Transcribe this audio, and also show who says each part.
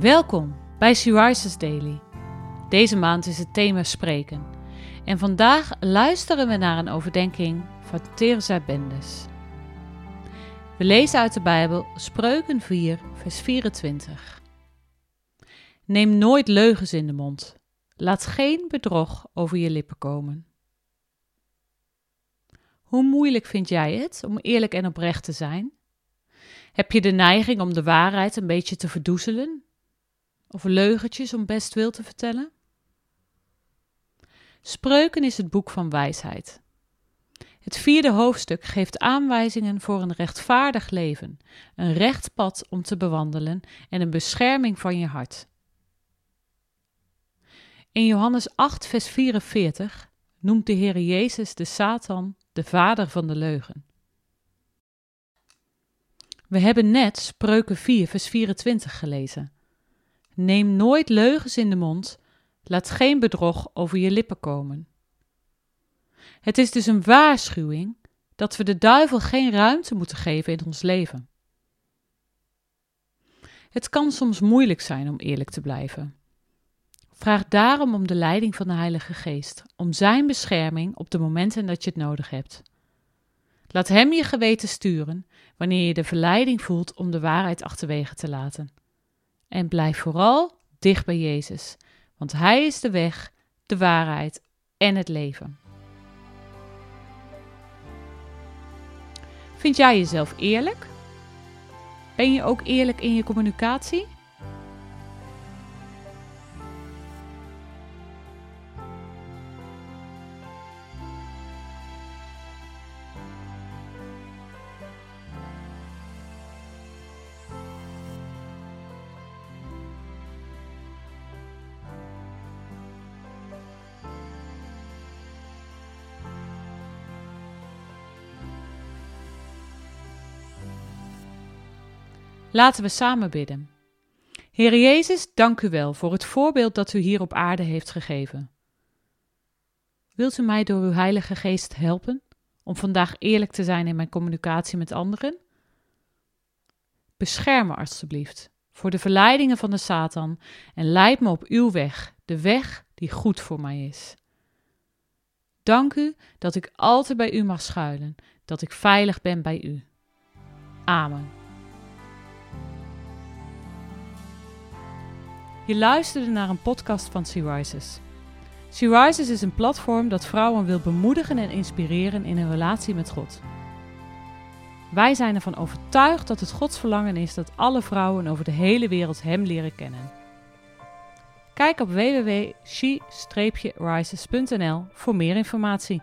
Speaker 1: Welkom bij Syriza's Daily. Deze maand is het thema spreken. En vandaag luisteren we naar een overdenking van Teresa Bendes. We lezen uit de Bijbel Spreuken 4, vers 24. Neem nooit leugens in de mond. Laat geen bedrog over je lippen komen. Hoe moeilijk vind jij het om eerlijk en oprecht te zijn? Heb je de neiging om de waarheid een beetje te verdoezelen of leugentjes om best wil te vertellen? Spreuken is het boek van wijsheid. Het vierde hoofdstuk geeft aanwijzingen voor een rechtvaardig leven, een recht pad om te bewandelen en een bescherming van je hart. In Johannes 8, vers 44 noemt de Heer Jezus de Satan de vader van de leugen. We hebben net Spreuken 4, vers 24 gelezen. Neem nooit leugens in de mond, laat geen bedrog over je lippen komen. Het is dus een waarschuwing dat we de duivel geen ruimte moeten geven in ons leven. Het kan soms moeilijk zijn om eerlijk te blijven. Vraag daarom om de leiding van de Heilige Geest, om Zijn bescherming op de momenten dat je het nodig hebt. Laat Hem je geweten sturen wanneer je de verleiding voelt om de waarheid achterwege te laten. En blijf vooral dicht bij Jezus, want Hij is de weg, de waarheid en het leven. Vind jij jezelf eerlijk? Ben je ook eerlijk in je communicatie? Laten we samen bidden. Heer Jezus, dank u wel voor het voorbeeld dat u hier op aarde heeft gegeven. Wilt u mij door uw Heilige Geest helpen om vandaag eerlijk te zijn in mijn communicatie met anderen? Bescherm me alstublieft voor de verleidingen van de Satan en leid me op uw weg, de weg die goed voor mij is. Dank u dat ik altijd bij u mag schuilen, dat ik veilig ben bij u. Amen. Je luisterde naar een podcast van Sea Rises. Sea Rises is een platform dat vrouwen wil bemoedigen en inspireren in hun relatie met God. Wij zijn ervan overtuigd dat het Gods verlangen is dat alle vrouwen over de hele wereld Hem leren kennen. Kijk op www.she-rises.nl voor meer informatie.